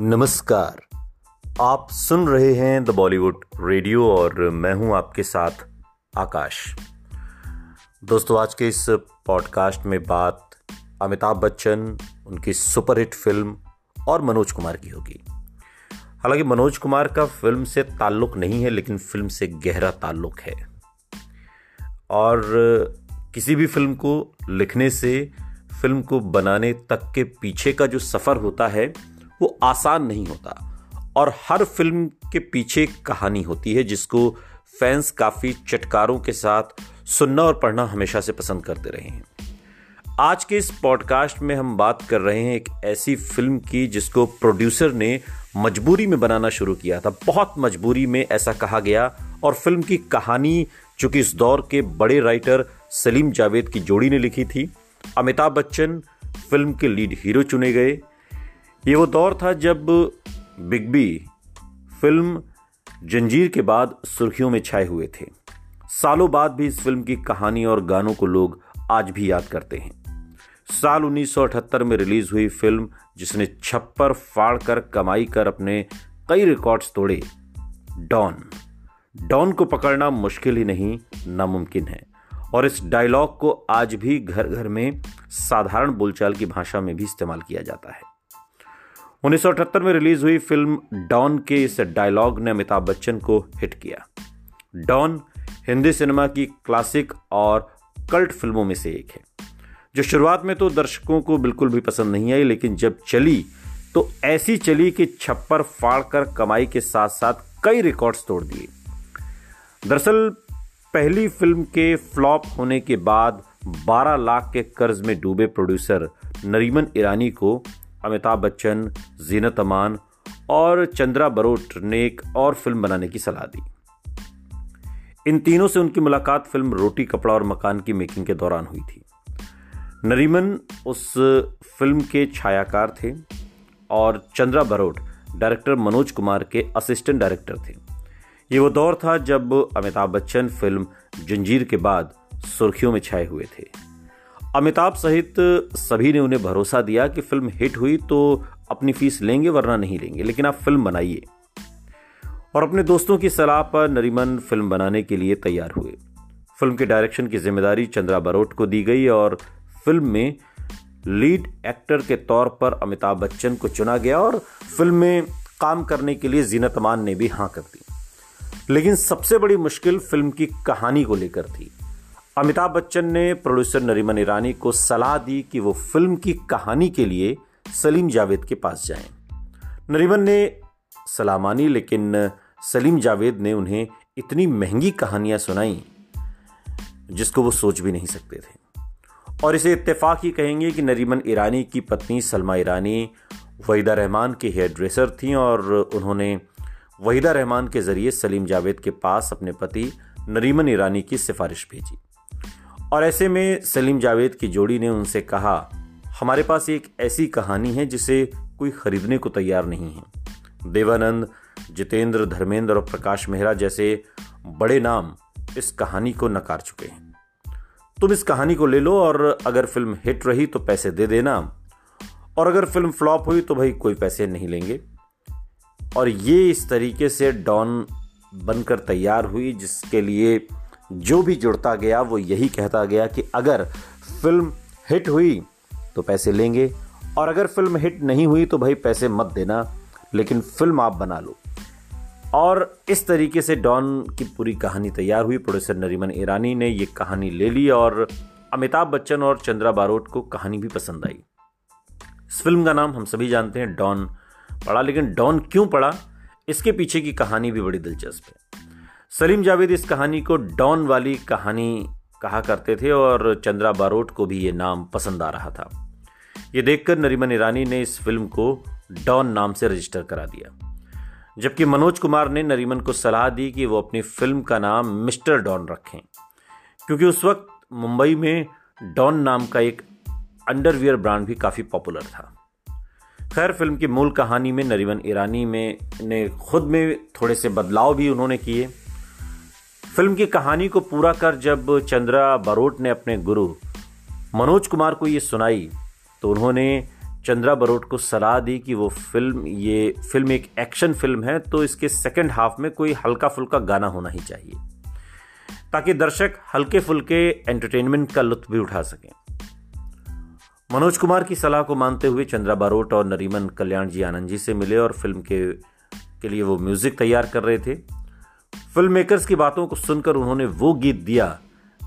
नमस्कार। आप सुन रहे हैं द बॉलीवुड रेडियो और मैं हूँ आपके साथ आकाश। दोस्तों, आज के इस पॉडकास्ट में बात अमिताभ बच्चन, उनकी सुपरहिट फ़िल्म और मनोज कुमार की होगी। हालाँकि मनोज कुमार का फ़िल्म से ताल्लुक नहीं है, लेकिन फ़िल्म से गहरा ताल्लुक है। और किसी भी फ़िल्म को लिखने से, फ़िल्म को बनाने तक के पीछे का जो सफ़र होता है वो आसान नहीं होता। और हर फ़िल्म के पीछे कहानी होती है जिसको फैंस काफ़ी चटकारों के साथ सुनना और पढ़ना हमेशा से पसंद करते रहे हैं। आज के इस पॉडकास्ट में हम बात कर रहे हैं एक ऐसी फ़िल्म की जिसको प्रोड्यूसर ने मजबूरी में बनाना शुरू किया था। बहुत मजबूरी में ऐसा कहा गया और फ़िल्म की कहानी चूँकि इस दौर के बड़े राइटर सलीम जावेद की जोड़ी ने लिखी थी, अमिताभ बच्चन फ़िल्म के लीड हीरो चुने गए ये वो दौर था जब बिग बी फ़िल्म जंजीर के बाद सुर्खियों में छाए हुए थे। सालों बाद भी इस फ़िल्म की कहानी और गानों को लोग आज भी याद करते हैं। साल 1978 में रिलीज़ हुई फ़िल्म, जिसने छप्पर फाड़ कर कमाई कर अपने कई रिकॉर्ड्स तोड़े। डॉन। डॉन को पकड़ना मुश्किल ही नहीं, नामुमकिन है। और इस डायलॉग को आज भी घर घर में साधारण बोलचाल की भाषा में भी इस्तेमाल किया जाता है। उन्नीस सौ अठहत्तर में रिलीज़ हुई फ़िल्म डॉन के इस डायलॉग ने अमिताभ बच्चन को हिट किया। डॉन हिंदी सिनेमा की क्लासिक और कल्ट फ़िल्मों में से एक है। जो शुरुआत में तो दर्शकों को बिल्कुल भी पसंद नहीं आई, लेकिन जब चली तो ऐसी चली कि छप्पर फाड़कर कमाई के साथ साथ कई रिकॉर्ड्स तोड़ दिए। दरअसल, पहली फ़िल्म के फ्लॉप होने के बाद 12 लाख के कर्ज में डूबे प्रोड्यूसर नरीमन ईरानी को अमिताभ बच्चन, जीनत अमान और चंद्रा बरोट ने एक और फ़िल्म बनाने की सलाह दी। इन तीनों से उनकी मुलाकात फ़िल्म रोटी, कपड़ा और मकान की मेकिंग के दौरान हुई थी। नरीमन उस फ़िल्म के छायाकार थे और चंद्रा बरोट डायरेक्टर मनोज कुमार के असिस्टेंट डायरेक्टर थे। ये वो दौर था जब अमिताभ बच्चन फ़िल्म जंजीर के बाद सुर्खियों में छाए हुए थे। अमिताभ सहित सभी ने उन्हें भरोसा दिया कि फ़िल्म हिट हुई तो अपनी फ़ीस लेंगे, वरना नहीं लेंगे। लेकिन आप फ़िल्म बनाइए। और अपने दोस्तों की सलाह पर नरीमन फ़िल्म बनाने के लिए तैयार हुए। फ़िल्म के डायरेक्शन की ज़िम्मेदारी चंद्रा बरोट को दी गई और फ़िल्म में लीड एक्टर के तौर पर अमिताभ बच्चन को चुना गया और फ़िल्म में काम करने के लिए जीनत अमान ने भी हाँ कर दी। लेकिन सबसे बड़ी मुश्किल फ़िल्म की कहानी को लेकर थी। अमिताभ बच्चन ने प्रोड्यूसर नरीमन ईरानी को सलाह दी कि वो फ़िल्म की कहानी के लिए सलीम जावेद के पास जाएँ। नरीमन ने सलाह मानी, लेकिन सलीम जावेद ने उन्हें इतनी महँगी कहानियाँ सुनाई, जिसको वो सोच भी नहीं सकते थे और इसे इत्तेफाक ही कहेंगे कि नरीमन ईरानी की पत्नी सलमा ईरानी वहीदा रहमान के हेयर ड्रेसर थी, और उन्होंने वहीदा रहमान के ज़रिए सलीम जावेद के पास अपने पति नरीमन ईरानी की सिफारिश भेजी और ऐसे में सलीम जावेद की जोड़ी ने उनसे कहा, हमारे पास एक ऐसी कहानी है जिसे कोई खरीदने को तैयार नहीं है। देवानंद, जितेंद्र, धर्मेंद्र और प्रकाश मेहरा जैसे बड़े नाम इस कहानी को नकार चुके हैं। तुम इस कहानी को ले लो और अगर फ़िल्म हिट रही तो पैसे दे देना, और अगर फ़िल्म फ्लॉप हुई तो भाई कोई पैसे नहीं लेंगे। और ये इस तरीके से डॉन बनकर तैयार हुई, जिसके लिए जो भी जुड़ता गया, वो यही कहता गया कि अगर फ़िल्म हिट हुई तो पैसे लेंगे, और अगर फ़िल्म हिट नहीं हुई तो भाई पैसे मत देना, लेकिन फ़िल्म आप बना लो। और इस तरीके से डॉन की पूरी कहानी तैयार हुई। प्रोड्यूसर नरीमन ईरानी ने ये कहानी ले ली, और अमिताभ बच्चन और चंद्रा बारोट को कहानी भी पसंद आई। इस फ़िल्म का नाम हम सभी जानते हैं, डॉन पड़ा, लेकिन डॉन क्यों पड़ा? इसके पीछे की कहानी भी बड़ी दिलचस्प है। सलीम जावेद इस कहानी को डॉन वाली कहानी कहा करते थे और चंद्रा बारोट को भी ये नाम पसंद आ रहा था। ये देखकर नरीमन ईरानी ने इस फ़िल्म को डॉन नाम से रजिस्टर करा दिया। जबकि मनोज कुमार ने नरीमन को सलाह दी कि वो अपनी फ़िल्म का नाम मिस्टर डॉन रखें, क्योंकि उस वक्त मुंबई में डॉन नाम का एक अंडरवियर ब्रांड भी काफ़ी पॉपुलर था। खैर, फ़िल्म की मूल कहानी में नरीमन ईरानी में ने खुद में थोड़े से बदलाव भी उन्होंने किए। फ़िल्म की कहानी को पूरा कर जब चंद्रा बरोट ने अपने गुरु मनोज कुमार को ये सुनाई तो उन्होंने चंद्रा बरोट को सलाह दी कि वो फ़िल्म, ये फ़िल्म एक एक्शन फ़िल्म है तो इसके सेकंड हाफ़ में कोई हल्का फुल्का गाना होना ही चाहिए, ताकि दर्शक हल्के फुल्के एंटरटेनमेंट का लुत्फ भी उठा सकें। मनोज कुमार की सलाह को मानते हुए चंद्रा बारोट और नरीमन कल्याण जी आनंद जी से मिले और फ़िल्म के के लिए वो म्यूज़िक तैयार कर रहे थे। फ़िल्म मेकर्स की बातों को सुनकर उन्होंने वो गीत दिया,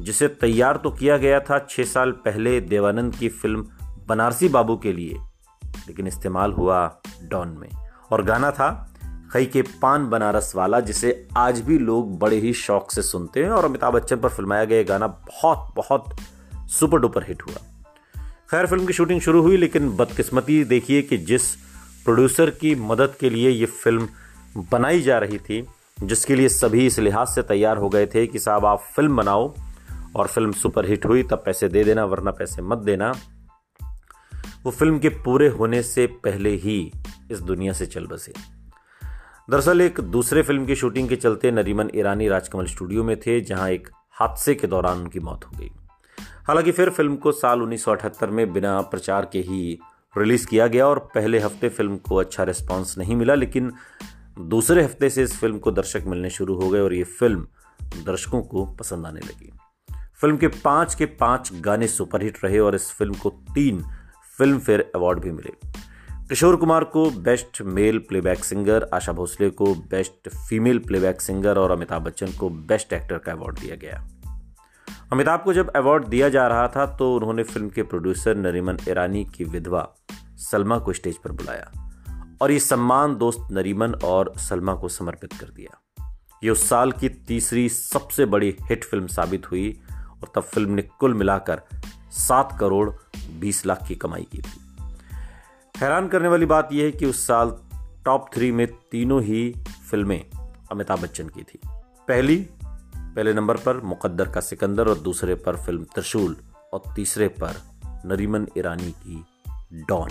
जिसे तैयार तो किया गया था छह साल पहले देवानंद की फ़िल्म बनारसी बाबू के लिए, लेकिन इस्तेमाल हुआ डॉन में। और गाना था खई के पान बनारस वाला, जिसे आज भी लोग बड़े ही शौक से सुनते हैं, और अमिताभ बच्चन पर फिल्माया गया गाना बहुत बहुत सुपर डुपर हिट हुआ। खैर, फ़िल्म की शूटिंग शुरू हुई, लेकिन बदकिस्मती देखिए कि जिस प्रोड्यूसर की मदद के लिए ये फ़िल्म बनाई जा रही थी जिसके लिए सभी इस लिहाज से तैयार हो गए थे कि साहब, आप फ़िल्म बनाओ और फ़िल्म सुपर हिट हुई, तब पैसे दे देना, वरना पैसे मत देना। वो फ़िल्म के पूरे होने से पहले ही इस दुनिया से चल बसे। दरअसल एक दूसरे फ़िल्म की शूटिंग के चलते नरीमन ईरानी राजकमल स्टूडियो में थे, जहाँ एक हादसे के दौरान उनकी मौत हो गई। हालाँकि फिर फ़िल्म को साल 1978 में बिना प्रचार के ही रिलीज़ किया गया और पहले हफ़्ते फ़िल्म को अच्छा रिस्पांस नहीं मिला, लेकिन दूसरे हफ़्ते से इस फ़िल्म को दर्शक मिलने शुरू हो गए और ये फ़िल्म दर्शकों को पसंद आने लगी। फ़िल्म के पाँच के पाँच गाने सुपरहिट रहे और इस फ़िल्म को तीन फ़िल्म फेयर अवार्ड भी मिले। किशोर कुमार को best male playback singer, Asha Bhosle को बेस्ट फीमेल प्लेबैक सिंगर और अमिताभ बच्चन को बेस्ट एक्टर का अवार्ड दिया गया। अमिताभ को जब अवार्ड दिया जा रहा था तो उन्होंने फ़िल्म के प्रोड्यूसर नरीमन ईरानी की विधवा सलमा को स्टेज पर बुलाया। और ये सम्मान दोस्त नरीमन और सलमा को समर्पित कर दिया। ये उस साल की तीसरी सबसे बड़ी हिट फ़िल्म साबित हुई और तब फ़िल्म ने कुल मिलाकर सात करोड़ बीस लाख की कमाई की थी। हैरान करने वाली बात यह है कि उस साल टॉप थ्री में तीनों ही फ़िल्में अमिताभ बच्चन की थी। पहली, पहले नंबर पर मुकद्दर का सिकंदर और दूसरे पर फ़िल्म त्रिशूल और तीसरे पर नरीमन ईरानी की डॉन।